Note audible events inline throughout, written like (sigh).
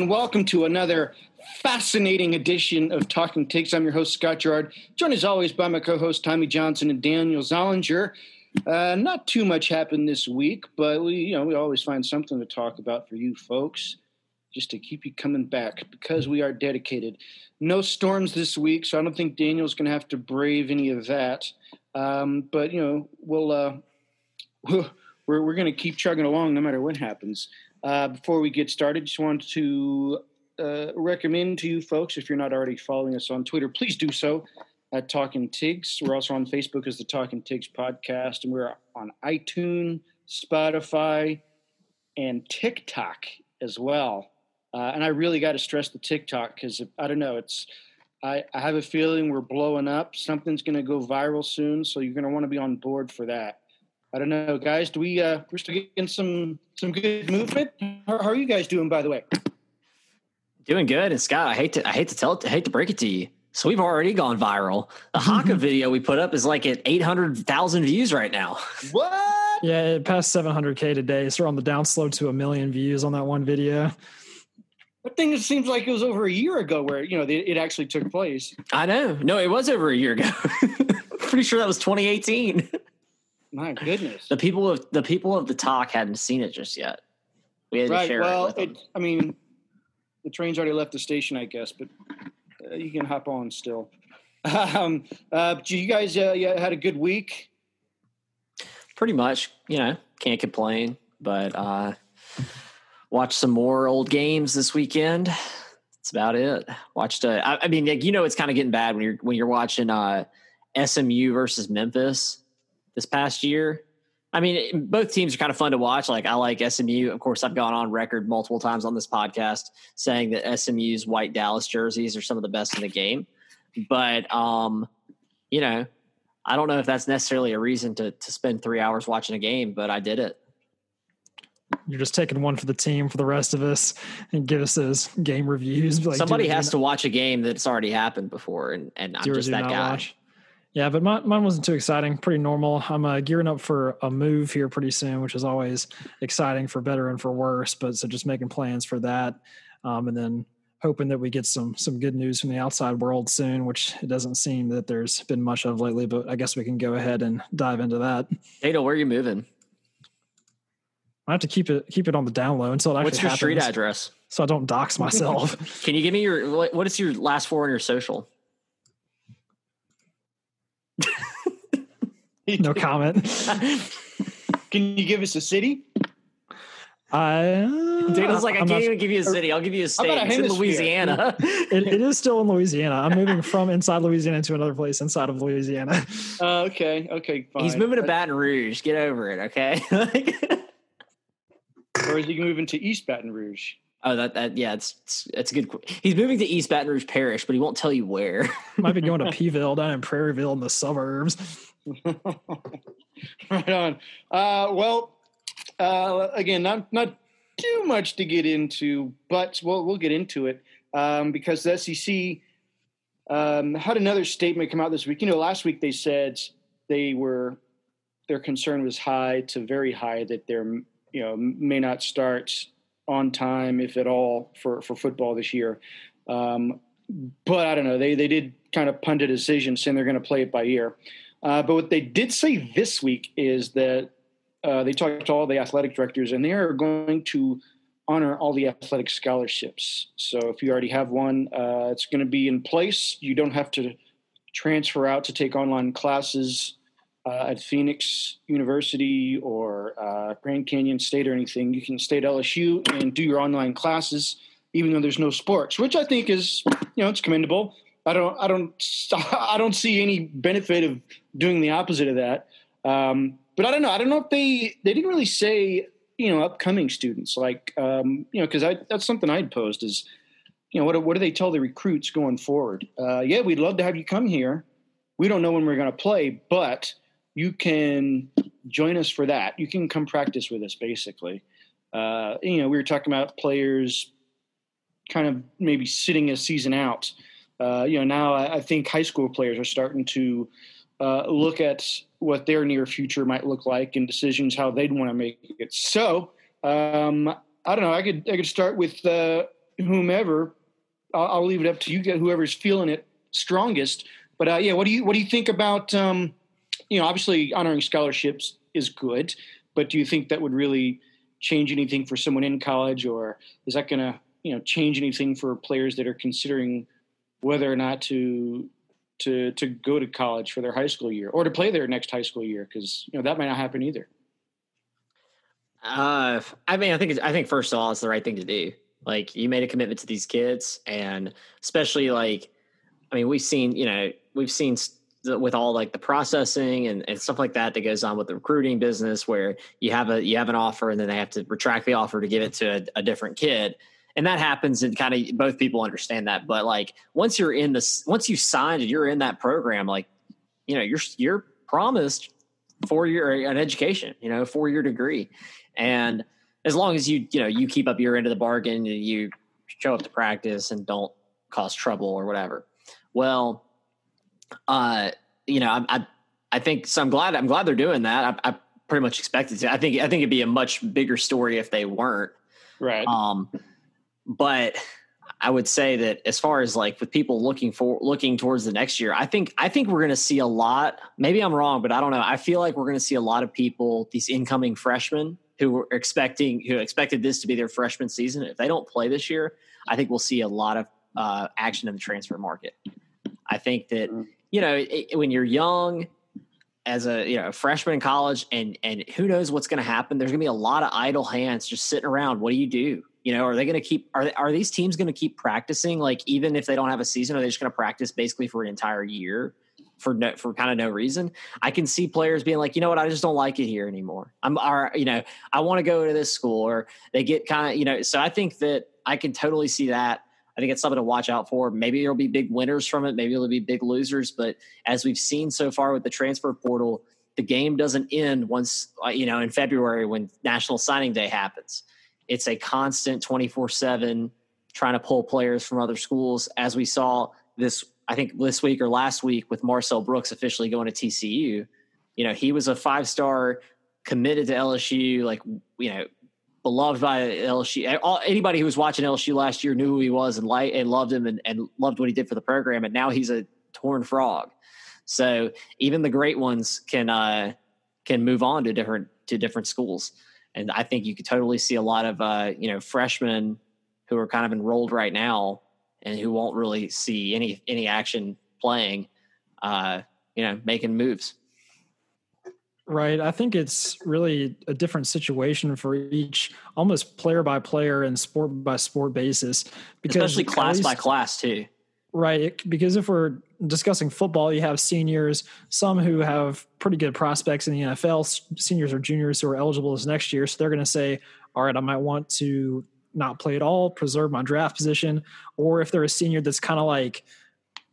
and welcome to another fascinating edition of Talking Takes. I'm your host, Scott Gerard, joined as always by my co host, Tommy Johnson and Daniel Zollinger. Uh, not too much happened this week, but we, you know, we always find something to talk about for you folks, just to keep you coming back because we are dedicated. No storms this week, so I don't think Daniel's going to have to brave any of that. Um, but you know, we'll uh, (laughs) we're we're going to keep chugging along no matter what happens. Uh, before we get started, just wanted to uh, recommend to you folks, if you're not already following us on Twitter, please do so at Talking Tigs. We're also on Facebook as the Talking Tigs podcast, and we're on iTunes, Spotify, and TikTok as well. Uh, and I really got to stress the TikTok because I don't know, it's I, I have a feeling we're blowing up. Something's going to go viral soon, so you're going to want to be on board for that. I don't know, guys. Do we? Uh, we're still getting some some good movement. How, how, are you guys doing, by the way? Doing good. And Scott, I hate to I hate to tell it, I hate to break it to you. So we've already gone viral. The (laughs) Haka video we put up is like at eight hundred thousand views right now. (laughs) What? Yeah, it passed seven hundred k today. So we're on the downslope to a million views on that one video. That thing it seems like it was over a year ago where you know it actually took place. I know. No, it was over a year ago. (laughs) Pretty sure that was 2018. My goodness. The people of the people of the talk hadn't seen it just yet. We had right. to share well, it, it I mean, the train's already left the station, I guess, but uh, you can hop on still. (laughs) Um, uh, you guys uh, yeah, had a good week. Pretty much, you know, can't complain. But uh, watched some more old games this weekend. That's about it. Watched. Uh, I, I mean, like, you know, it's kind of getting bad when you're when you're watching uh, SMU versus Memphis this past year. I mean, both teams are kind of fun to watch. Like I like SMU. Of course, I've gone on record multiple times on this podcast saying that SMU's white Dallas jerseys are some of the best in the game. But um, you know, I don't know if that's necessarily a reason to to spend three hours watching a game, but I did it. You're just taking one for the team for the rest of us and give us those game reviews. (laughs) Like, Somebody has to watch a game that's already happened before, and and I'm just that guy. Watch. Yeah, but mine, mine wasn't too exciting. Pretty normal. I'm uh, gearing up for a move here pretty soon, which is always exciting for better and for worse. But so just making plans for that, um, and then hoping that we get some some good news from the outside world soon, which it doesn't seem that there's been much of lately. But I guess we can go ahead and dive into that. Dana, where are you moving? I have to keep it keep it on the down low until it What's your happens, street address? So I don't dox (laughs) myself. can you give me your what is your last four on your social? (laughs) no comment. Can you give us a city? I Daniel's like, I I'm can't not, even give you a city. I'll give you a state. It's in Louisiana. (laughs) it, it is still in Louisiana. I'm moving from inside Louisiana to another place inside of Louisiana. (laughs) Uh, okay, okay, fine. He's moving to Baton Rouge. Get over it, okay? or is he moving to East Baton Rouge? Oh, that that yeah, it's it's, it's a good. He's moving to East Baton Rouge Parish, but he won't tell you where. (laughs) Might be going to (laughs) Peeville down in Prairieville in the suburbs. (laughs) right on. Uh, well, uh, again, not not too much to get into, but we'll we'll get into it um, because the SEC um, had another statement come out this week. You know, last week they said they were their concern was high to very high that they're you know may not start on time if at all for for football this year. Um, but I don't know. They they did kind of punt a decision saying they're going to play it by ear. Uh, but what they did say this week is that uh, they talked to all the athletic directors, and they are going to honor all the athletic scholarships. So if you already have one, uh, it's going to be in place. You don't have to transfer out to take online classes uh, at Phoenix University or uh, Grand Canyon State or anything. You can stay at LSU and do your online classes, even though there's no sports, which I think is, you know, it's commendable. I don't, I don't, (laughs) I don't see any benefit of doing the opposite of that. Um, but I don't know. I don't know if they they didn't really say you know upcoming students like um, you know because that's something I'd posed is you know what what do they tell the recruits going forward? Uh, yeah, we'd love to have you come here. We don't know when we're going to play, but you can join us for that. You can come practice with us, basically. Uh, you know, we were talking about players kind of maybe sitting a season out uh, you know, now I, I, think high school players are starting to uh, look at what their near future might look like and decisions how they'd want to make it. So um, I don't know. I could I could start with uh, whomever. I'll, I'll, leave it up to you, whoever's feeling it strongest. But uh, yeah, what do you what do you think about? Um, you know, obviously honoring scholarships is good, but do you think that would really change anything for someone in college, or is that going to you know change anything for players that are considering whether or not to to to go to college for their high school year or to play their next high school year because you know that might not happen either. Uh, I mean, I think I think first of all, it's the right thing to do. Like you made a commitment to these kids, and especially like, I mean, we've seen you know we've seen with all like the processing and, and stuff like that that goes on with the recruiting business where you have a you have an offer and then they have to retract the offer to give it to a, a different kid. And that happens and kind of both people understand that but like once you're in this once you signed and you're in that program like you know you're you're promised four year an education you know four year degree. And as long as you you know you keep up your end of the bargain and you show up to practice and don't cause trouble or whatever. Well uh you know i i, I think so i'm glad i'm glad they're doing that i, I pretty much expected to i think i think it'd be a much bigger story if they weren't right um but I would say that as far as like with people looking for looking towards the next year, I think I think we're going to see a lot. Maybe I'm wrong, but I don't know. I feel like we're going to see a lot of people, these incoming freshmen who were expecting who expected this to be their freshman season. If they don't play this year, I think we'll see a lot of uh, action in the transfer market. I think that mm-hmm. You know it, when you're young as a you know a freshman in college and and who knows what's going to happen there's going to be a lot of idle hands just sitting around what do you do you know, are they going to keep are they, are these teams going to keep practicing like even if they don't have a season? Are they just going to practice basically for an entire year for no, for kind of no reason? I can see players being like, you know what, I just don't like it here anymore. I'm, or you know, I want to go to this school, or they get kind of you know. So I think that I can totally see that. I think it's something to watch out for. Maybe there'll be big winners from it. Maybe there'll be big losers. But as we've seen so far with the transfer portal, the game doesn't end once uh, you know in February when National Signing Day happens it's a constant 24 7 trying to pull players from other schools, as we saw this, I think this week or last week with Marcel Brooks officially going to TCU. You know, he was a five star committed to LSU, like, you know, beloved by LSU. All, anybody who was watching LSU last year knew who he was and like and loved him and, and loved what he did for the program. And now he's a Horned Frog. So even the great ones can uh, can move on to different to different schools. And I think you could totally see a lot of uh, you know freshmen who are kind of enrolled right now and who won't really see any any action playing, uh, you know, making moves. Right. I think it's really a different situation for each, almost player by player and sport by sport basis. Because especially class least, by class too. Right. Because if we're discussing football, you have seniors, some who have pretty good prospects in the NFL, seniors or juniors who are eligible this next year. So they're going to say, all right, I might want to not play at all, preserve my draft position. Or if they're a senior that's kind of like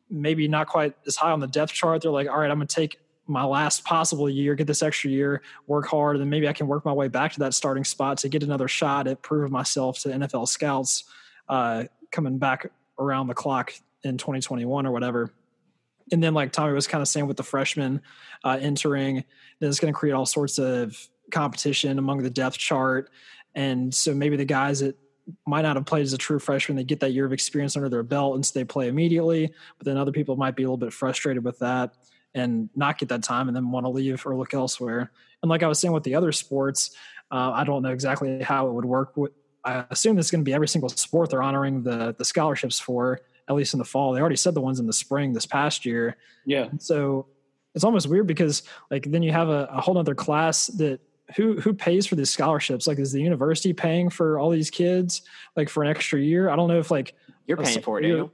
maybe not quite as high on the depth chart, they're like, all right, I'm going to take my last possible year, get this extra year, work hard, and then maybe I can work my way back to that starting spot to get another shot at proving myself to NFL scouts uh, coming back around the clock in 2021 or whatever. And then, like Tommy was kind of saying with the freshmen uh, entering, then it's going to create all sorts of competition among the depth chart. And so maybe the guys that might not have played as a true freshman, they get that year of experience under their belt and so they play immediately. But then other people might be a little bit frustrated with that and not get that time and then want to leave or look elsewhere. And like I was saying with the other sports, uh, I don't know exactly how it would work. I assume it's going to be every single sport they're honoring the the scholarships for at least in the fall. They already said the ones in the spring this past year. Yeah. So it's almost weird because like then you have a, a whole other class that who who pays for these scholarships? Like is the university paying for all these kids like for an extra year? I don't know if like you're paying for it, Daniel.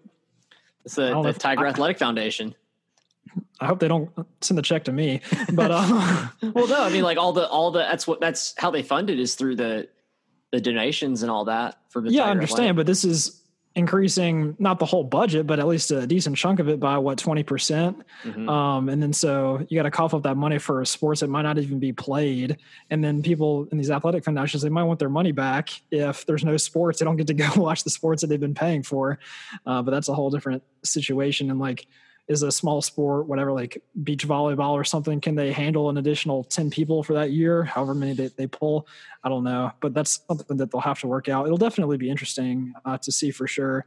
It's the, the Tiger I, Athletic Foundation. I hope they don't send the check to me. But uh, (laughs) well, no, I mean like all the all the that's what that's how they fund it is through the the donations and all that for the yeah, I understand. But this is increasing not the whole budget, but at least a decent chunk of it by what twenty percent. Mm-hmm. Um, and then so you got to cough up that money for sports that might not even be played. And then people in these athletic foundations they might want their money back if there's no sports. They don't get to go (laughs) watch the sports that they've been paying for. Uh, but that's a whole different situation. And like is a small sport, whatever, like beach volleyball or something. Can they handle an additional 10 people for that year, however many they, they pull? I don't know. But that's something that they'll have to work out. It'll definitely be interesting uh, to see for sure.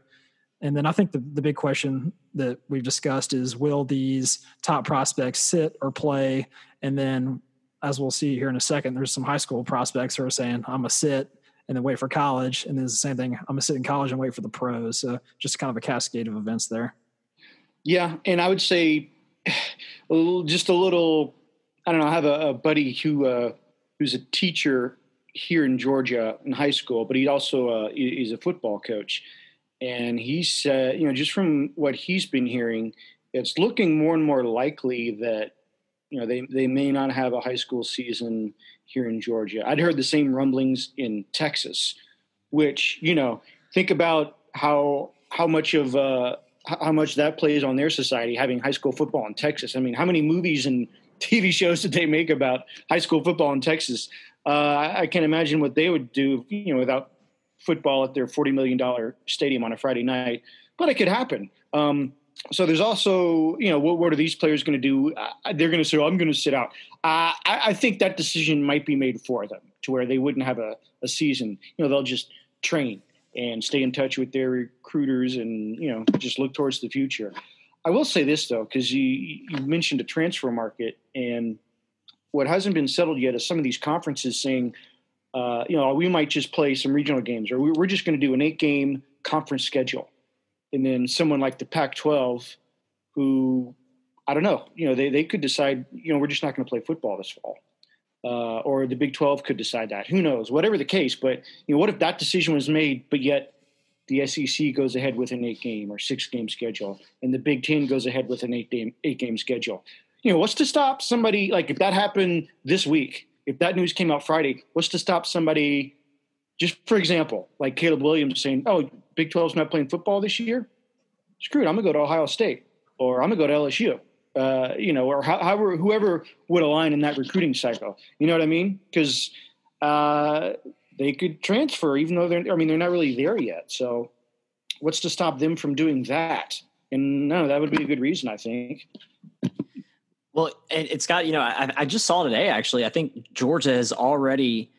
And then I think the, the big question that we've discussed is will these top prospects sit or play? And then, as we'll see here in a second, there's some high school prospects who are saying, I'm a sit and then wait for college. And then it's the same thing. I'm a sit in college and wait for the pros. So just kind of a cascade of events there. Yeah, and I would say (sighs) just a little. I don't know. I have a, a buddy who uh, who's a teacher here in Georgia in high school, but he also uh, is a football coach, and he said, you know, just from what he's been hearing, it's looking more and more likely that you know they they may not have a high school season here in Georgia. I'd heard the same rumblings in Texas, which you know, think about how how much of uh, how much that plays on their society having high school football in Texas. I mean, how many movies and (laughs) TV shows did they make about high school football in Texas? Uh, I can't imagine what they would do, you know, without football at their forty million dollar stadium on a Friday night. But it could happen. Um, so there's also, you know, what, what are these players going to do? Uh, they're going to say, "I'm going to sit out." Uh, I, I, think that decision might be made for them to where they wouldn't have a, a season. You know, they'll just train and stay in touch with their recruiters and you know just look towards the future. I will say this though, because you you mentioned a transfer market, and what hasn't been settled yet is some of these conferences saying, uh, you know, we might just play some regional games, or we're just going to do an eight game conference schedule, and then someone like the Pac-12, who I don't know, you know, they they could decide, you know, we're just not going to play football this fall uh, or the Big 12 could decide that. Who knows? Whatever the case, but you know, what if that decision was made, but yet the SEC goes ahead with an eight game or six game schedule, and the Big Ten goes ahead with an eight game eight game schedule. You know, what's to stop somebody like if that happened this week? If that news came out Friday, what's to stop somebody? Just for example, like Caleb Williams saying, "Oh, Big 12's not playing football this year. Screw it, I'm gonna go to Ohio State or I'm gonna go to LSU." Uh, you know, or however, whoever would align in that recruiting cycle. You know what I mean? Because uh, they could transfer, even though they're, I mean, they're not really there yet. So what's to stop them from doing that? And no, that would be a good reason, I think. Well, it's got, you know, I, I just saw today, actually, I think Georgia has already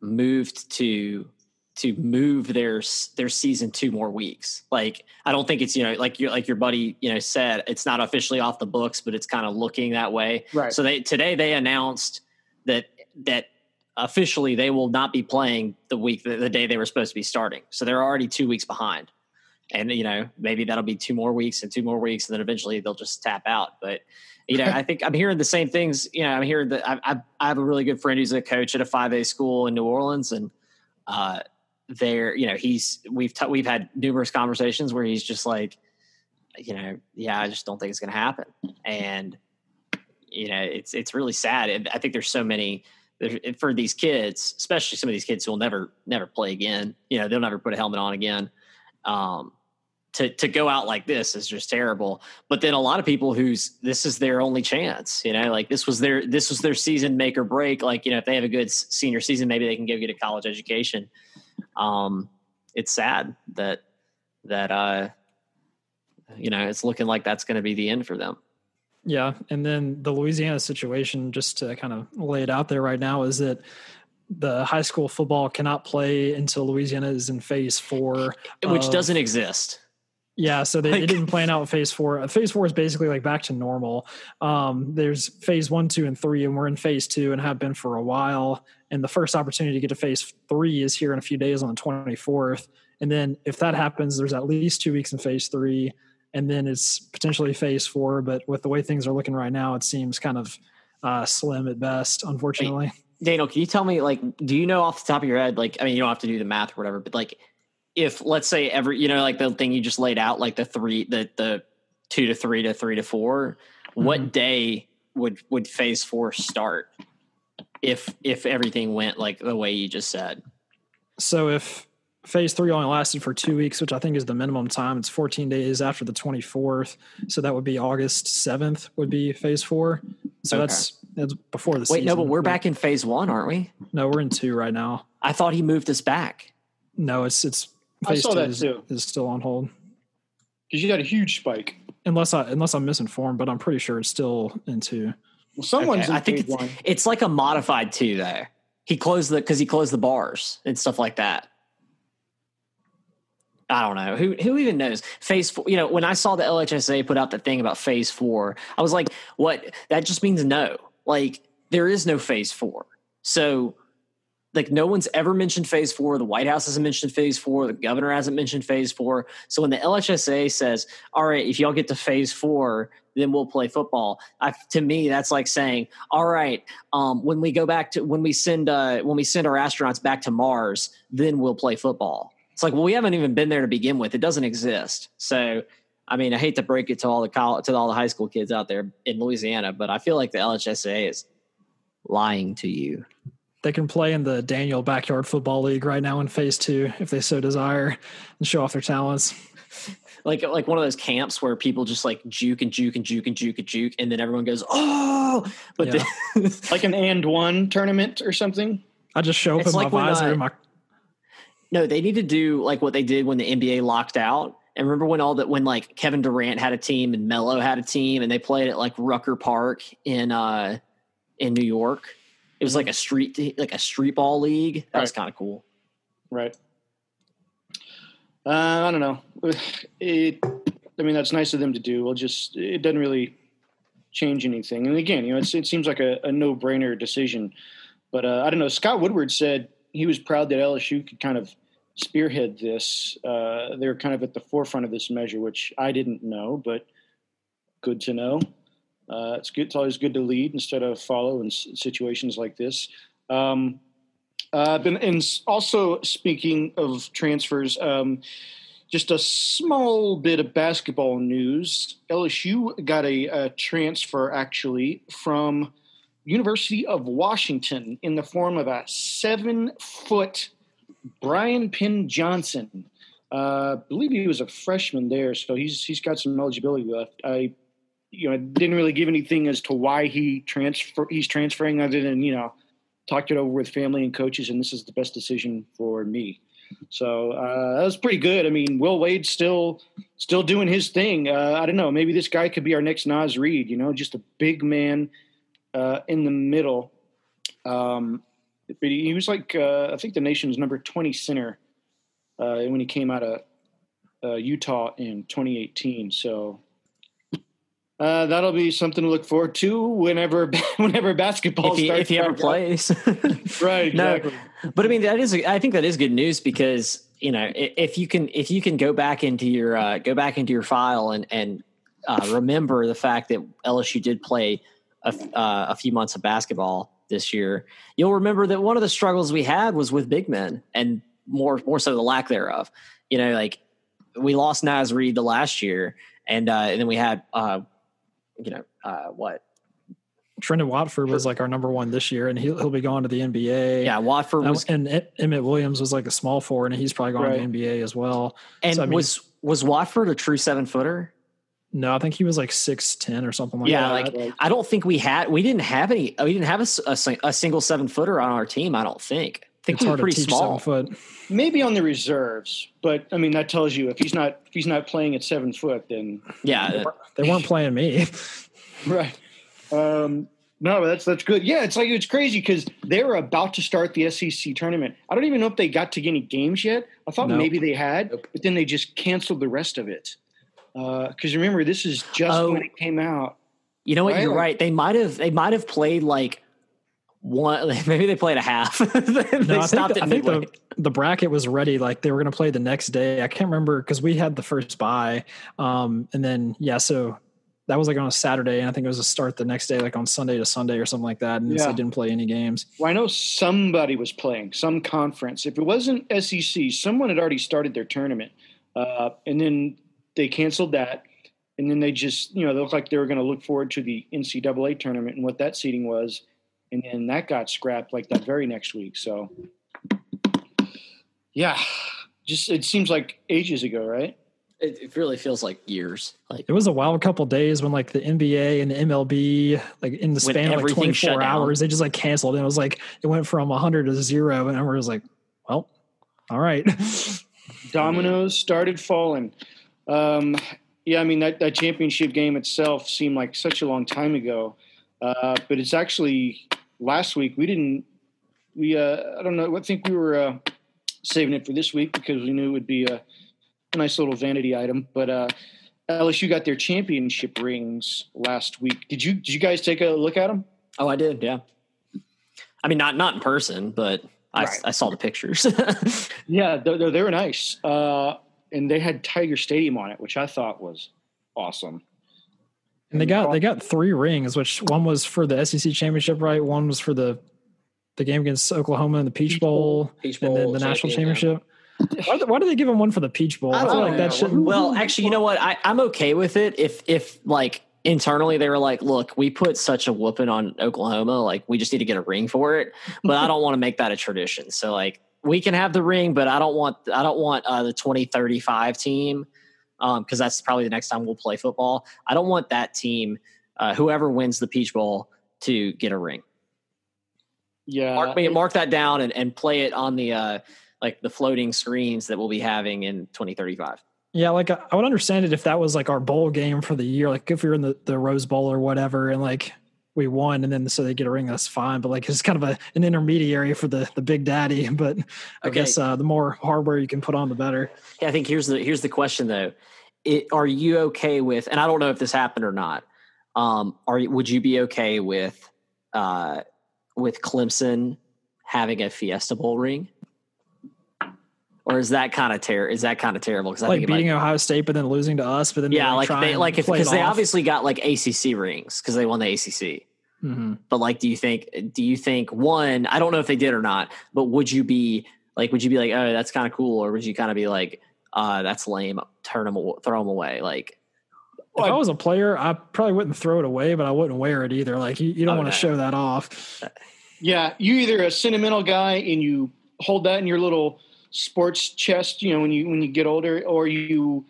moved to to move their their season two more weeks. Like I don't think it's you know like your like your buddy you know said it's not officially off the books, but it's kind of looking that way. Right. So they today they announced that that officially they will not be playing the week the, the day they were supposed to be starting. So they're already two weeks behind. And you know maybe that'll be two more weeks and two more weeks, and then eventually they'll just tap out. But you know, (laughs) I think I'm hearing the same things. You know, I'm hearing that I, I, I have a really good friend who's a coach at a 5A school in New Orleans, and uh, there, you know, he's we've t- we've had numerous conversations where he's just like, you know, yeah, I just don't think it's going to happen, and you know, it's it's really sad. I think there's so many for these kids, especially some of these kids who will never never play again. You know, they'll never put a helmet on again. Um, to to go out like this is just terrible. But then a lot of people who's this is their only chance. You know, like this was their this was their season make or break. Like you know, if they have a good senior season, maybe they can go get a college education um, it's sad that that uh, you know it's looking like that's going to be the end for them. Yeah, and then the Louisiana situation, just to kind of lay it out there right now, is that the high school football cannot play until Louisiana is in phase four, which of, doesn't exist. Yeah, so they, like, they, didn't plan out phase four. Phase four is basically like back to normal. Um, there's phase one, two, and three, and we're in phase two and have been for a while. And the first opportunity to get to phase three is here in a few days on the 24th. And then if that happens, there's at least two weeks in phase three, and then it's potentially phase four. But with the way things are looking right now, it seems kind of uh, slim at best, unfortunately. Daniel, can you tell me, like, do you know off the top of your head, like, I mean, you don't have to do the math or whatever, but like, if let's say every you know like the thing you just laid out like the three the the two to three to three to 4 mm-hmm. what day would would phase four start if if everything went like the way you just said so if phase three only lasted for two weeks which i think is the minimum time it's 14 days after the 24th so that would be august 7th would be phase four so okay. that's that's before the wait season. no but we're back in phase one aren't we no we're in two right now i thought he moved us back no it's it's Phase I saw that is, too. Is still on hold because you got a huge spike. unless I unless I'm misinformed, but I'm pretty sure it's still in two. Well, someone's Okay, in I think it's, one. it's like a modified two there. He closed the because he closed the bars and stuff like that. I don't know who who even knows phase four. You know, when I saw the LHSA put out the thing about phase four, I was like, "What? That just means no. Like there is no phase four. So, like no one's ever mentioned phase four. The White House hasn't mentioned phase four. The governor hasn't mentioned phase four. So when the LHSA says, "All right, if y'all get to phase four, then we'll play football," I, to me that's like saying, "All right, um, when we go back to when we send uh, when we send our astronauts back to Mars, then we'll play football." It's like, well, we haven't even been there to begin with. It doesn't exist. So, I mean, I hate to break it to all the college, to all the high school kids out there in Louisiana, but I feel like the LHSA is lying to you. They can play in the Daniel Backyard Football League right now in Phase Two if they so desire and show off their talents. Like like one of those camps where people just like juke and juke and juke and juke and juke, and then everyone goes, "Oh!" But Yeah. then, like an and one tournament or something. I just show up It's in my like when, visor, uh, my no, they need to do like what they did when the NBA locked out. And remember when all that when like Kevin Durant had a team and Melo had a team, and they played at like Rucker Park in uh in New York. It was like a street like a street ball league. That was kind of cool. Right. Uh, I don't know. It. I mean, that's nice of them to do. We'll just. It doesn't really change anything. And again, you know, it seems like a, a no-brainer decision. But uh, I don't know. Scott Woodward said he was proud that LSU could kind of spearhead this. Uh, they're kind of at the forefront of this measure, which I didn't know, but good to know. Uh, it's good. It's always good to lead instead of follow in situations like this. Um, uh, been, and also speaking of transfers, um, just a small bit of basketball news. LSU got a, a transfer actually from University of Washington in the form of a seven-foot Bryan Penn-Johnson. Uh, I believe he was a freshman there, so he's he's got some eligibility left. I, you know, didn't really give anything as to why he transfer he's transferring, other than you know, talked it over with family and coaches, and this is the best decision for me. So uh, that was pretty good. I mean, Will Wade's still still doing his thing. Uh, I don't know. Maybe this guy could be our next Naz Reid. You know, just a big man uh, in the middle. Um, but he, he was like uh, I think the nation's number twenty center uh, when he came out of uh, Utah in 2018. So uh, that'll be something to look forward to whenever (laughs) whenever basketball if he, starts. if he ever plays. (laughs) right? No, Exactly. but I mean that is I think that is good news because you know if you can if you can go back into your uh, go back into your file and and uh, remember the fact that LSU did play a, uh, a few months of basketball this year, you'll remember that one of the struggles we had was with big men and more more so the lack thereof. You know, like we lost Naz Reid the last year, and uh, and then we had uh, you know uh, what Trendon Watford was like our number one this year, and he'll, he'll be going to the NBA. yeah Watford was and Em- Emmett Williams was like a small forward, and he's probably going Right. to the NBA as well. and so, I mean- was was Watford a true seven footer? No, I think he was like six ten or something like yeah, that. Yeah, like. I don't think we had we didn't have any we didn't have a, a a single seven footer on our team. I don't think. I think it's we were hard to pretty teach small. seven foot. Maybe on the reserves, but I mean that tells you if he's not if he's not playing at seven foot, then Yeah, They (laughs) weren't playing me. right. Um, no, that's that's good. Yeah, it's like it's crazy because they were about to start the SEC tournament. I don't even know if they got to any games yet. I thought No. maybe they had, but then they just canceled the rest of it. Uh because remember, this is just Oh. when it came out. you know what? Right, You're right. They might have they might have played like one. (laughs) Maybe they played a half. (laughs) they No, I stopped think, it I think the, the bracket was ready. Like they were going to play the next day. I can't remember because we had the first buy. Um, and then, yeah, so that was like on a Saturday. And I think it was a start the next day, like on Sunday to Sunday or something like that. And so Yeah. they didn't play any games. Well, I know somebody was playing some conference. If it wasn't SEC, someone had already started their tournament, uh, and then they canceled that. And then they just, you know, they looked like they were going to look forward to the NCAA tournament and what that seating was, and then that got scrapped like that very next week. So, yeah, just it seems like ages ago, right? It, it really feels like years. Like It was a wild couple days when like the NBA and the MLB, like in the span of like everything shut 24 down. hours, they just like canceled. And it was like, it went from 100 to zero. And everyone was like, well, all right. (laughs) (laughs) Dominoes started falling. Um, yeah, I mean that, that championship game itself seemed like such a long time ago, uh, but it's actually last week. We didn't. We uh, I don't know. I think we were uh, saving it for this week because we knew it would be a, nice little vanity item. But uh, LSU got their championship rings last week. Did you Did you guys take a look at them? Oh, I did. Yeah. I mean, not not in person, but I, Right. I saw the pictures. (laughs) Yeah, they, they they were nice, uh, and they had Tiger Stadium on it, which I thought was awesome. And they got they got three rings, which one was for the SEC championship, right? One was for the the game against Oklahoma in the Peach Bowl, Peach and then the national championship. Why, why do they give him one for the Peach Bowl? I feel like know. that should. Well, actually, you know what? I, I'm okay with it if if like internally they were like, look, we put such a whooping on Oklahoma, like we just need to get a ring for it. But I don't want to make that a tradition. So like we can have the ring, but I don't want I don't want uh, the 2035 team um because that's probably the next time we'll play football. I don't want that team, uh, whoever wins the Peach Bowl, to get a ring. Yeah, Mark me mark that down and, and play it on the uh like the floating screens that we'll be having in 2035. Yeah, like I I would understand it if that was like our bowl game for the year, like if we were in the, the Rose Bowl or whatever, and like we won, and then so they get a ring, that's fine. But like it's kind of a, an intermediary for the the big daddy. (laughs) But I Okay. guess uh, the more hardware you can put on, the better. Yeah, I think here's the here's the question though. It, are you okay with? And I don't know if this happened or not. Um, are would you be okay with uh, with Clemson having a Fiesta Bowl ring? Or is that kind of ter- Is that kind of terrible? Because I like think it might- beating Ohio State, but then losing to us. But then yeah, they, like they like if because they off. obviously got like ACC rings because they won the ACC. Mhm. But like, do you think? Do you think one? I don't know if they did or not. But would you be like? Would you be like, oh, that's kind of cool, or would you kind of be like, uh, that's lame, turn them, throw them away? Like, If I was a player, I probably wouldn't throw it away, but I wouldn't wear it either. Like you, you don't Oh, want to show that off. yeah. You either a sentimental guy and you hold that in your little sports chest, you know, when you when you get older, or you,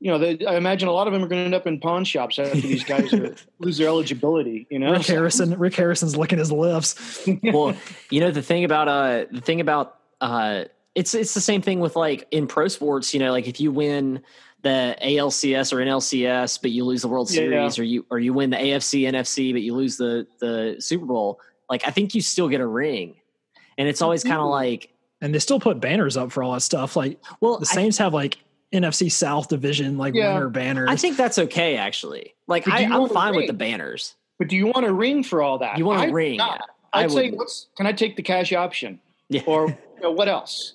you know, they, I imagine a lot of them are going to end up in pawn shops after these (laughs) guys are, lose their eligibility. You know, Rick Harrison, Rick Harrison's licking his lips. (laughs) well, you know the thing about uh the thing about uh it's it's the same thing with like in pro sports. You know, like if you win the ALCS or NLCS, but you lose the World Yeah, Series, or you or you win the AFC NFC, but you lose the the Super Bowl. Like I think you still get a ring, and it's always kind of like, And they still put banners up for all that stuff. Like well, the I, Saints have like NFC South division like Yeah. winner banners. I think that's okay actually. Like I, I'm want a fine with the banners. but do you want a ring for all that? You want a I- ring? nah. yeah. I I'd say, wouldn't. let's. Can I take the cash option, Yeah. or (laughs) you know, what else?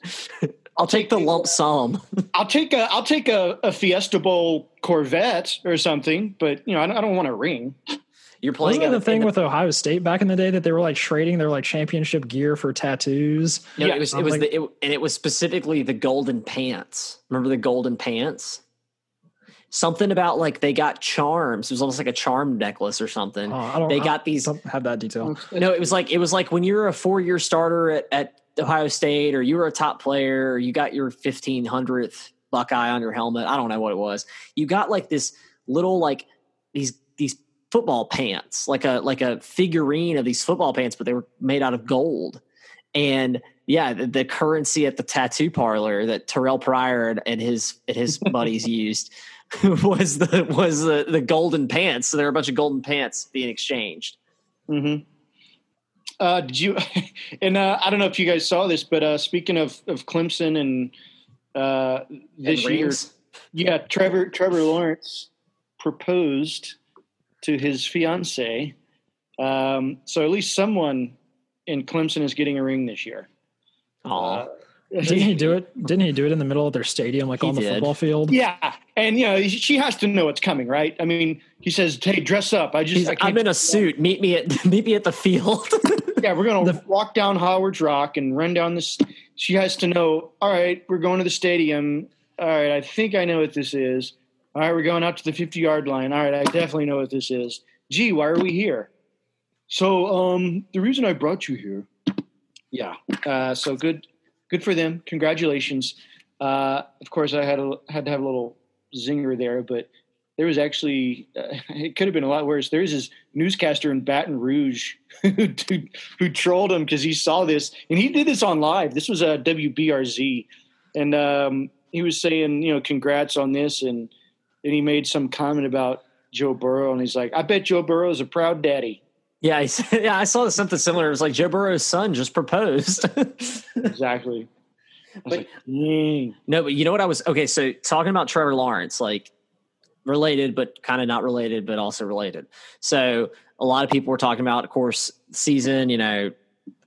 I'll take the lump sum. (laughs) I'll take a I'll take a, a Fiesta Bowl Corvette or something, but you know I don't, I don't want a ring. You're playing Wasn't that the thing in with Ohio State back in the day that they were like trading their like championship gear for tattoos? No, Yeah, it was I'm it was like- the it, and it was specifically the golden pants. Remember the golden pants? Something about like they got charms. It was almost like a charm necklace or something. Oh, I don't. they I got these. don't have that detail. Oh, no, it was like it was like when you're a four year starter at, at Ohio State, or you were a top player, or you got your fifteen hundredth Buckeye on your helmet. I don't know what it was. You got like this little like these these football pants, like a like a figurine of these football pants, but they were made out of gold. And yeah, the, the currency at the tattoo parlor that Terrelle Pryor and, his and his (laughs) buddies used (laughs) was the was the, the golden pants. So there were a bunch of golden pants being exchanged. Mm-hmm. Uh, did you? (laughs) And uh, I don't know if you guys saw this, but uh, speaking of of Clemson and uh, this And year, yeah, Trevor Trevor Lawrence proposed to his fiance. Um, so at least someone in Clemson is getting a ring this year. Aw. Uh, Didn't he do it? Didn't he do it in the middle of their stadium, like He on the did. football field? Yeah, and you know she has to know what's coming, right? I mean, he says, "Hey, dress up." I just, He's I can't I'm in a suit. Meet me at (laughs) meet me at the field. (laughs) Yeah, we're gonna The- walk down Howard's Rock and run down this. She has to know. All right, we're going to the stadium. All right, I think I know what this is. All right, we're going out to the fifty yard line. All right, I definitely know what this is. Gee, why are we here? So, um, the reason I brought you here. Yeah. Uh, so good, good for them. Congratulations. Uh, of course, I had a, had to have a little zinger there, but there was actually uh, (laughs) it could have been a lot worse. There's this newscaster in Baton Rouge who (laughs) who, who trolled him because he saw this and he did this on live. This was a WBRZ, and um, he was saying, you know, congrats on this, and and he made some comment about Joe Burrow, and he's like, "I bet Joe Burrow is a proud daddy." Yeah, I, (laughs) yeah, I saw something similar. It was like Joe Burrow's son just proposed. (laughs) exactly. But, like, no, but you know what I was okay. So talking about Trevor Lawrence, like related, but kind of not related, but also related. So a lot of people were talking about, of course, season. You know,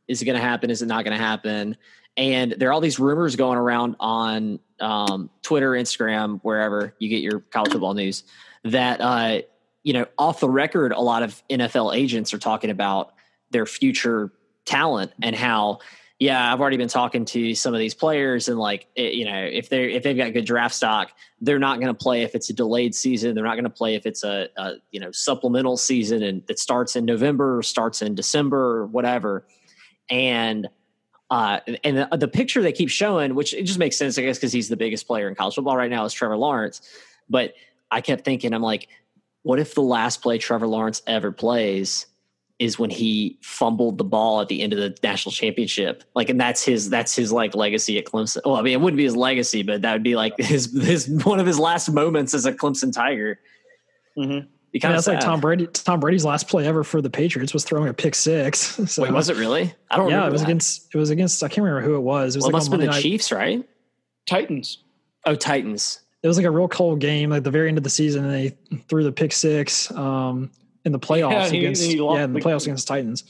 is it going to happen? Is it not going to happen? And there are all these rumors going around on um, Twitter, Instagram, wherever you get your college football news that uh, you know, off the record, a lot of NFL agents are talking about their future talent and how, yeah, I've already been talking to some of these players and like, it, you know, if they're if they've got good draft stock, they're not going to play if it's a delayed season. They're not going to play if it's a, a you know supplemental season and that starts in November or starts in December or whatever. And uh, and the, the picture they keep showing, which it just makes sense, I guess, because he's the biggest player in college football right now, is Trevor Lawrence. But I kept thinking, I'm like, what if the last play Trevor Lawrence ever plays is when he fumbled the ball at the end of the national championship? Like, and that's his that's his like legacy at Clemson. Well, I mean, it wouldn't be his legacy, but that would be like (laughs) his his one of his last moments as a Clemson Tiger. Mm-hmm. Yeah, that's like Tom Brady. Tom Brady's last play ever for the Patriots was throwing a pick six. (laughs) So, Wait, was it really? I don't. Yeah, it was that. against. It was against. I can't remember who it was. It was well, like it must have been the night. Chiefs, right? Titans. Oh, Titans it was like a real cold game, like the very end of the season, and they threw the pick six um, in the playoffs yeah, against he, he yeah, in the playoffs against Titans.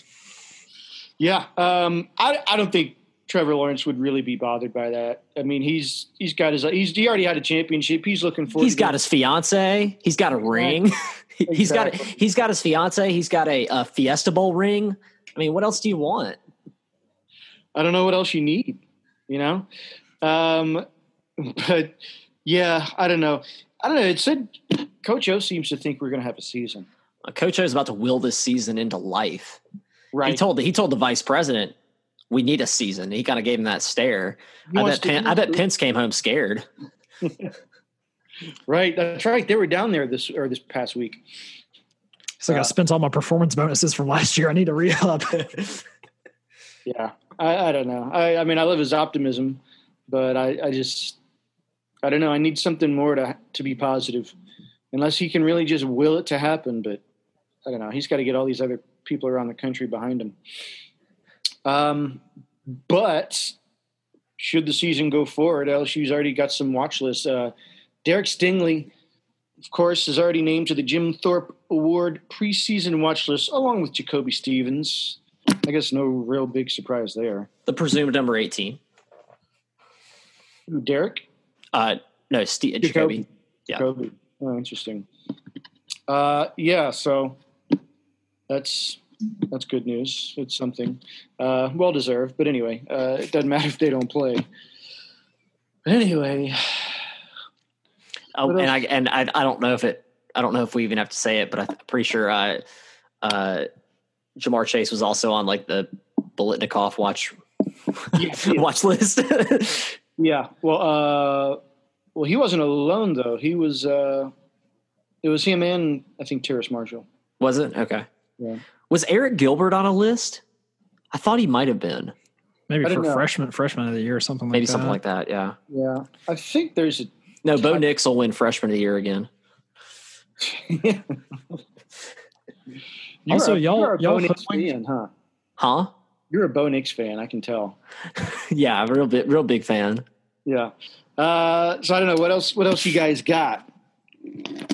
Yeah, um, I I don't think Trevor Lawrence would really be bothered by that. I mean, he's he's got his he's he already had a championship. He's looking for. He's got his fiance. He's got a ring. (laughs) Exactly. (laughs) he's got he's got his fiance. He's got a, a Fiesta Bowl ring. I mean, what else do you want? I don't know what else you need. You know, um, (laughs) but yeah, I don't know. I don't know. It said Coach O seems to think we're going to have a season. Uh, Coach O is about to will this season into life. Right. He told he told the vice president we need a season. He kind of gave him that stare. I bet, Pen, I bet Pence came home scared. (laughs) right. That's right. They were down there this or this past week. So uh, I spent all my performance bonuses from last year. I need to re up. (laughs) yeah. I, I, don't know. I, I mean, I love his optimism, but I, I just I don't know. I need something more to to be positive, unless he can really just will it to happen. But I don't know. He's got to get all these other people around the country behind him. Um, but should the season go forward, LSU's already got some watch lists. Uh, Derek Stingley, of course, is already named to the Jim Thorpe Award preseason watch list, along with Jacoby Stevens. I guess no real big surprise there. The presumed number 18. Who, Derek? Uh, no, Steve, Jacoby. Yeah. Jacoby. Oh, interesting. Uh, yeah, so that's that's good news. It's something uh, well deserved. But anyway, uh, it doesn't matter if they don't play. But anyway. Oh, and I and I, I don't know if it. I don't know if we even have to say it, but I'm pretty sure uh, uh, Ja'Marr Chase was also on like the Biletnikoff watch yeah, (laughs) watch list. (laughs) Yeah. Well, uh, well, he wasn't alone though. He was. Uh, it was him and I think Terrace Marshall. Was it okay? Yeah. Was Arik Gilbert on a list? I thought he might have been. Maybe for freshman freshman of the year or something. Maybe like something like that. Yeah. Yeah. I think there's a. No, Bo Nix will win freshman of the year again. (laughs) also, a, y'all, y'all fan, huh? Huh? You're a Bo Nix fan, I can tell. (laughs) yeah, I'm a real bit, real big fan. Yeah. Uh, so I don't know what else. What else you guys got?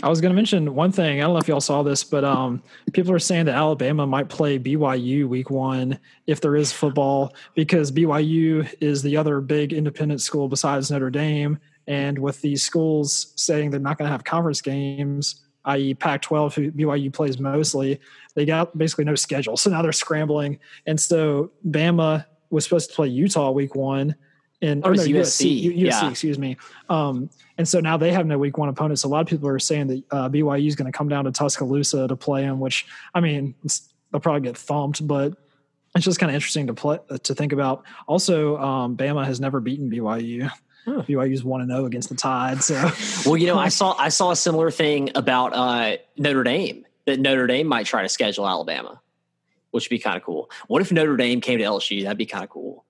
I was going to mention one thing. I don't know if y'all saw this, but um, people are saying that Alabama might play BYU week one if there is football because BYU is the other big independent school besides Notre Dame. And with these schools saying they're not going to have conference games, i.e., Pac 12, who BYU plays mostly, they got basically no schedule. So now they're scrambling. And so Bama was supposed to play Utah week one. And or, no, USC, USC, yeah. excuse me. Um, and so now they have no week one opponents. So a lot of people are saying that uh, BYU is going to come down to Tuscaloosa to play them, which I mean, they'll probably get thumped, but it's just kind of interesting to play to think about. Also, um, Bama has never beaten BYU. Huh. BYU's one and zero oh against the Tide. So, (laughs) well, you know, I saw I saw a similar thing about uh, Notre Dame that Notre Dame might try to schedule Alabama, which would be kind of cool. What if Notre Dame came to LSU? That'd be kind of cool.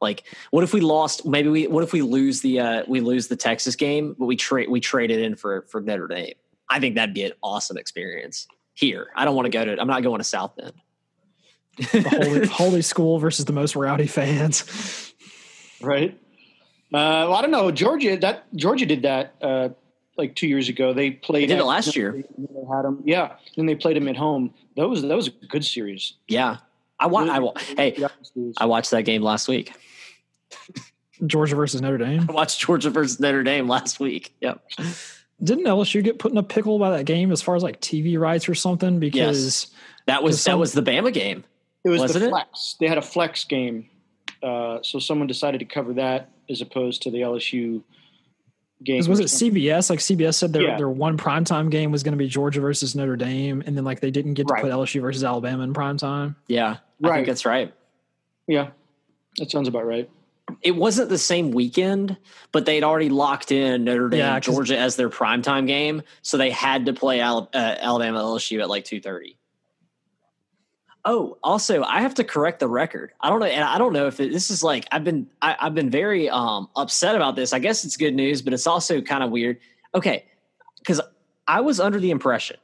Like, what if we lost? Maybe we. What if we lose the uh, we lose the Texas game, but we trade we trade it in for for Notre Dame? I think that'd be an awesome experience here. I don't want to go to. I'm not going to South Bend. The holy, (laughs) holy school versus the most rowdy fans. right? Uh, well, I don't know. Georgia that Georgia did that uh, like two years ago. They played. They did it last year. They had them, yeah. Then they played them at home. That was that was a good series. Yeah, I want. I wa- Hey, I watched that game last week. Georgia versus Notre Dame. I watched Georgia versus Notre Dame last week. Yep. Didn't LSU get put in a pickle by that game as far as like TV rights or something? Because That was Because that some- was the Bama game. It was Wasn't the it? flex. They had a flex game, uh, so someone decided to cover that as opposed to the LSU game. was it. CBS? Like CBS said their Yeah. their one primetime game was going to be Georgia versus Notre Dame, and then like they didn't get to Right. put LSU versus Alabama in primetime. Yeah, I Right. think that's right. Yeah, that sounds about right. It wasn't the same weekend, but they'd already locked in Notre Dame, Yeah, 'cause- Georgia as their primetime game, so they had to play Al- uh, Alabama LSU at like two thirty. Oh, also, I have to correct the record. I don't know, and I don't know if it, this is like I've been I, I've been very um, upset about this. I guess it's good news, but it's also kind of weird. Okay, because I was under the impression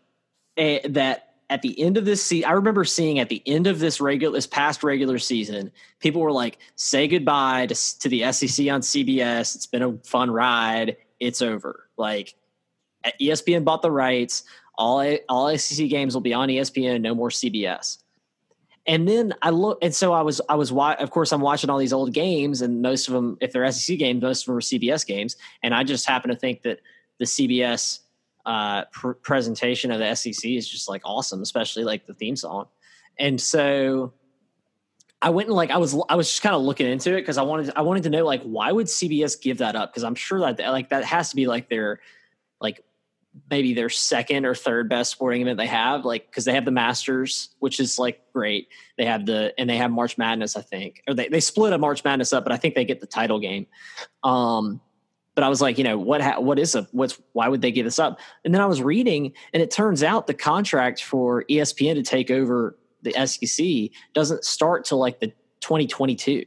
eh, that at the end of this season, I remember seeing at the end of this regular, this past regular season, people were like, "Say goodbye to, to the SEC on CBS. It's been a fun ride. It's over." Like, ESPN bought the rights. All all SEC games will be on ESPN. No more CBS. And then I look, and so I was, I was, wa- of course, I'm watching all these old games, and most of them, if they're SEC games, most of them are CBS games. And I just happen to think that the CBS uh, pr- presentation of the SEC is just like awesome, especially like the theme song. And so I went and like I was, I was just kind of looking into it because I wanted, I wanted to know like why would CBS give that up? Because I'm sure that like that has to be like their, like maybe their second or third best sporting event they have like because they have the masters which is like great. They have the and they have march madness i think. Or they, they split a march madness up but i think they get the title game. Um but i was like you know what ha- what is a what's why would they give this up? And then i was reading and it turns out the contract for espn to take over the sec doesn't start till like the 2022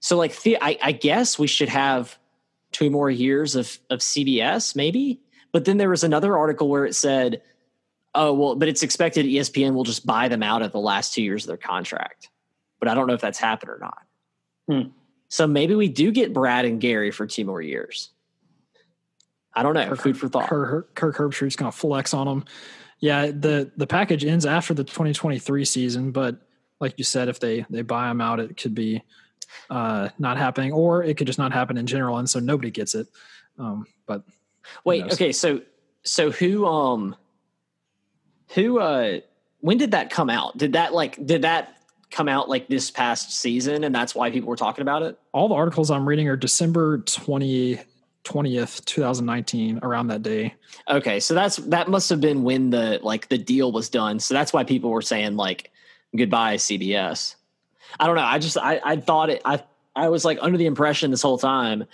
so like the, I, I guess we should have two more years of of cbs maybe but then there was another article where it said, "Oh well, but it's expected ESPN will just buy them out of the last two years of their contract." But I don't know if that's happened or not. Hmm. So maybe we do get Brad and Gary for two more years. I don't know. Kirk- Food for thought. Kirk, Kirk Herbstreit's going to flex on them. Yeah, the the package ends after the 2023 season, but like you said, if they they buy them out, it could be uh, not happening, or it could just not happen in general, and so nobody gets it. Um, but Wait, okay, so so who um who uh when did that come out? Did that like did that come out like this past season and that's why people were talking about it? all the articles I'm reading are December 20, 20th, 2019, around that day. Okay, so that's that must have been when the like the deal was done. So that's why people were saying like goodbye CBS. I don't know. I just I I thought it I I was like under the impression this whole time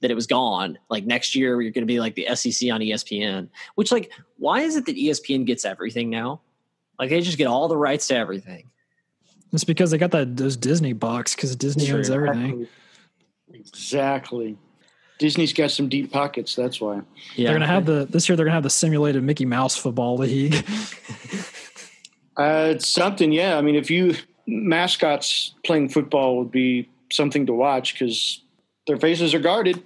that it was gone. Like next year you're going to be like the SEC on ESPN. Which like why is it that ESPN gets everything now? Like they just get all the rights to everything. It's because they got that those Disney bucks because Disney True. owns everything. Exactly. Disney's got some deep pockets. That's why. Yeah. They're gonna have the this year. They're gonna have the simulated Mickey Mouse football league. (laughs) Uh, it's something, yeah. I mean, if you mascots playing football would be something to watch because their faces are guarded.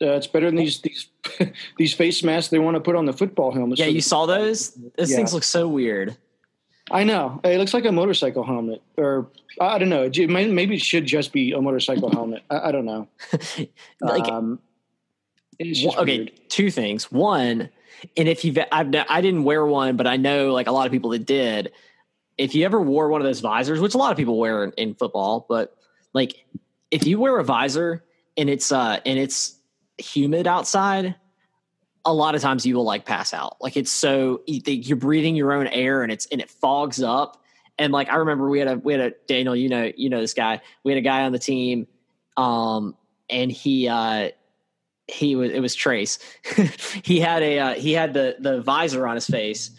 Uh, it's better than these these (laughs) these face masks they want to put on the football helmets. Yeah, you saw those? Those Yeah. things look so weird. I know. It looks like a motorcycle helmet, or I don't know. Maybe it should just be a motorcycle helmet. I, I don't know. (laughs) like um, okay, weird. two things. One, and if you've, I've, I didn't wear one, but I know like a lot of people that did. If you ever wore one of those visors, which a lot of people wear in, in football, but like if you wear a visor and it's uh and it's humid outside, a lot of times you will like pass out. Like it's so you're breathing your own air and it's and it fogs up. And like I remember we had a we had a Daniel, you know, you know this guy. We had a guy on the team, um, and he uh he was it was Trace. (laughs) he had a uh, he had the the visor on his face,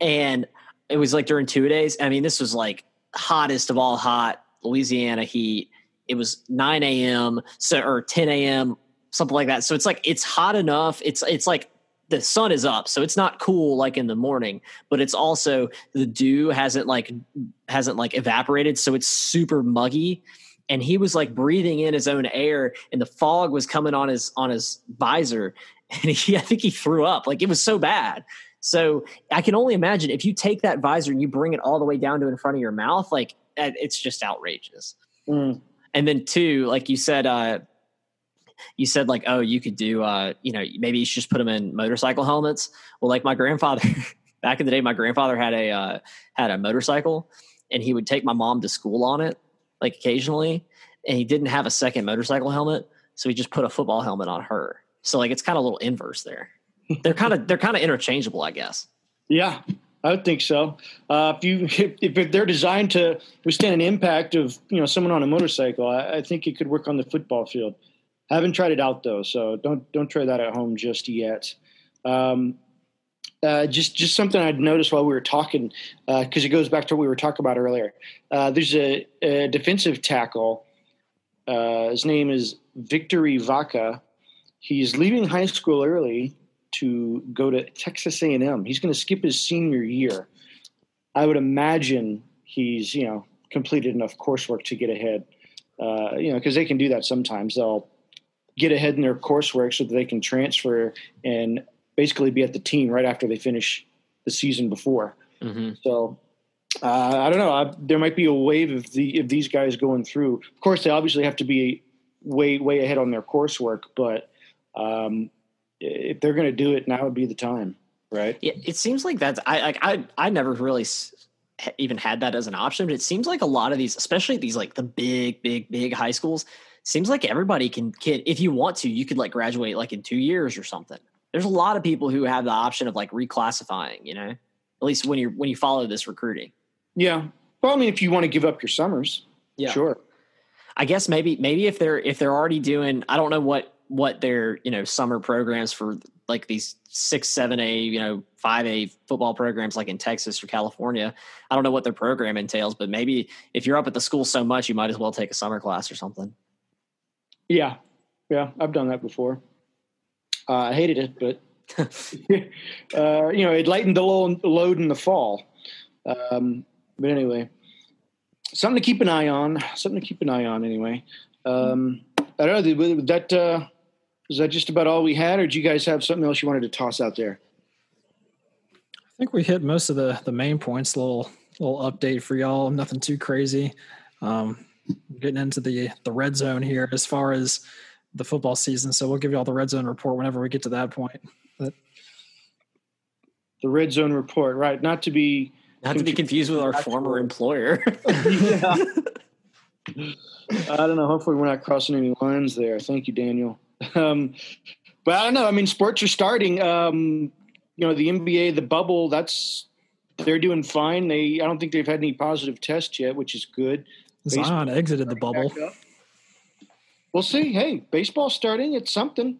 and it was like during two days. I mean, this was like hottest of all hot Louisiana heat, it was 9 a.m. so or 10 a.m. something like that. So it's like it's hot enough. It's it's like the sun is up, so it's not cool like in the morning, but it's also the dew hasn't like hasn't like evaporated, so it's super muggy. And he was like breathing in his own air, and the fog was coming on his on his visor, (laughs) and he I think he threw up. Like it was so bad. So I can only imagine if you take that visor and you bring it all the way down to in front of your mouth, like it's just outrageous. Mm. And then two, like you said, uh, you said like, oh, you could do, uh, you know, maybe you should just put them in motorcycle helmets. Well, like my grandfather (laughs) back in the day, my grandfather had a uh, had a motorcycle, and he would take my mom to school on it, like occasionally, and he didn't have a second motorcycle helmet, so he just put a football helmet on her. So like, it's kind of a little inverse there they're kind of they're kind of interchangeable, I guess. Yeah, I would think so. Uh, if you (laughs) if, if, they're designed to withstand an impact of you know someone on a motorcycle, I, I, think it could work on the football field. I haven't tried it out though, so don't don't try that at home just yet. Um, uh, just just something I'd noticed while we were talking, because uh, it goes back to what we were talking about earlier. Uh, there's a, a, defensive tackle. Uh, his name is Victory Vaca. He's leaving high school early to go to Texas A&M. He's going to skip his senior year. I would imagine he's you know completed enough coursework to get ahead. Uh, you know, because they can do that sometimes. They'll get ahead in their coursework so that they can transfer and basically be at the team right after they finish the season before. Mm-hmm. So uh, I don't know. I, there might be a wave of the of these guys going through. Of course, they obviously have to be way way ahead on their coursework, but um, if they're going to do it, now would be the time, right? Yeah, it seems like that's I like I I never really even had that as an option, but it seems like a lot of these, especially these like the big, big, big high schools, seems like everybody can kid if you want to, you could like graduate like in two years or something. There's a lot of people who have the option of like reclassifying, you know, at least when you when you follow this recruiting. Yeah. Well, I mean, if you want to give up your summers, yeah, sure. I guess maybe maybe if they're if they're already doing, I don't know what what their you know summer programs for like these six, seven A, you know, five A football programs like in Texas or California. I don't know what their program entails, but maybe if you're up at the school so much, you might as well take a summer class or something. Yeah, yeah, I've done that before. Uh, I hated it, but (laughs) (laughs) uh, you know, it lightened the load in the fall. Um, but anyway, something to keep an eye on. Something to keep an eye on. Anyway, um, I don't know. That uh, is that just about all we had, or do you guys have something else you wanted to toss out there? I think we hit most of the the main points. A little little update for y'all. Nothing too crazy. Um, getting into the the red zone here as far as the football season. So we'll give you all the red zone report whenever we get to that point. But, the red zone report, right? Not to be not to be confused with our former employer. yeah. (laughs) (laughs) I don't know. Hopefully, we're not crossing any lines there. Thank you, Daniel. (laughs) Um, but I don't know. I mean, sports are starting. Um, you know, the NBA, the bubble. That's they're doing fine. They, I don't think they've had any positive tests yet, which is good. Zion exited the bubble. We'll see. Hey, baseball starting. It's something.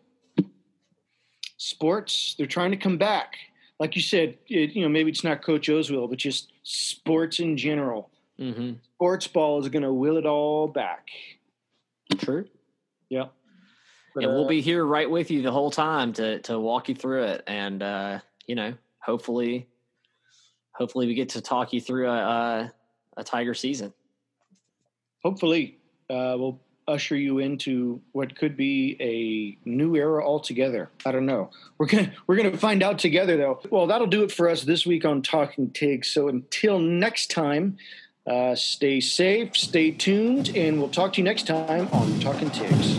Sports, they're trying to come back. Like you said, it, you know, maybe it's not Coach Oswell, but just sports in general. Mm-hmm. Sports ball is going to will it all back. True. Yeah. And we'll be here right with you the whole time to to walk you through it, and uh, you know, hopefully, hopefully, we get to talk you through a a, a Tiger season. Hopefully, uh, we'll usher you into what could be a new era altogether. I don't know. We're gonna we're gonna find out together though. Well, that'll do it for us this week on Talking Tigs. So until next time. Uh, stay safe, stay tuned, and we'll talk to you next time on Talking Tigs.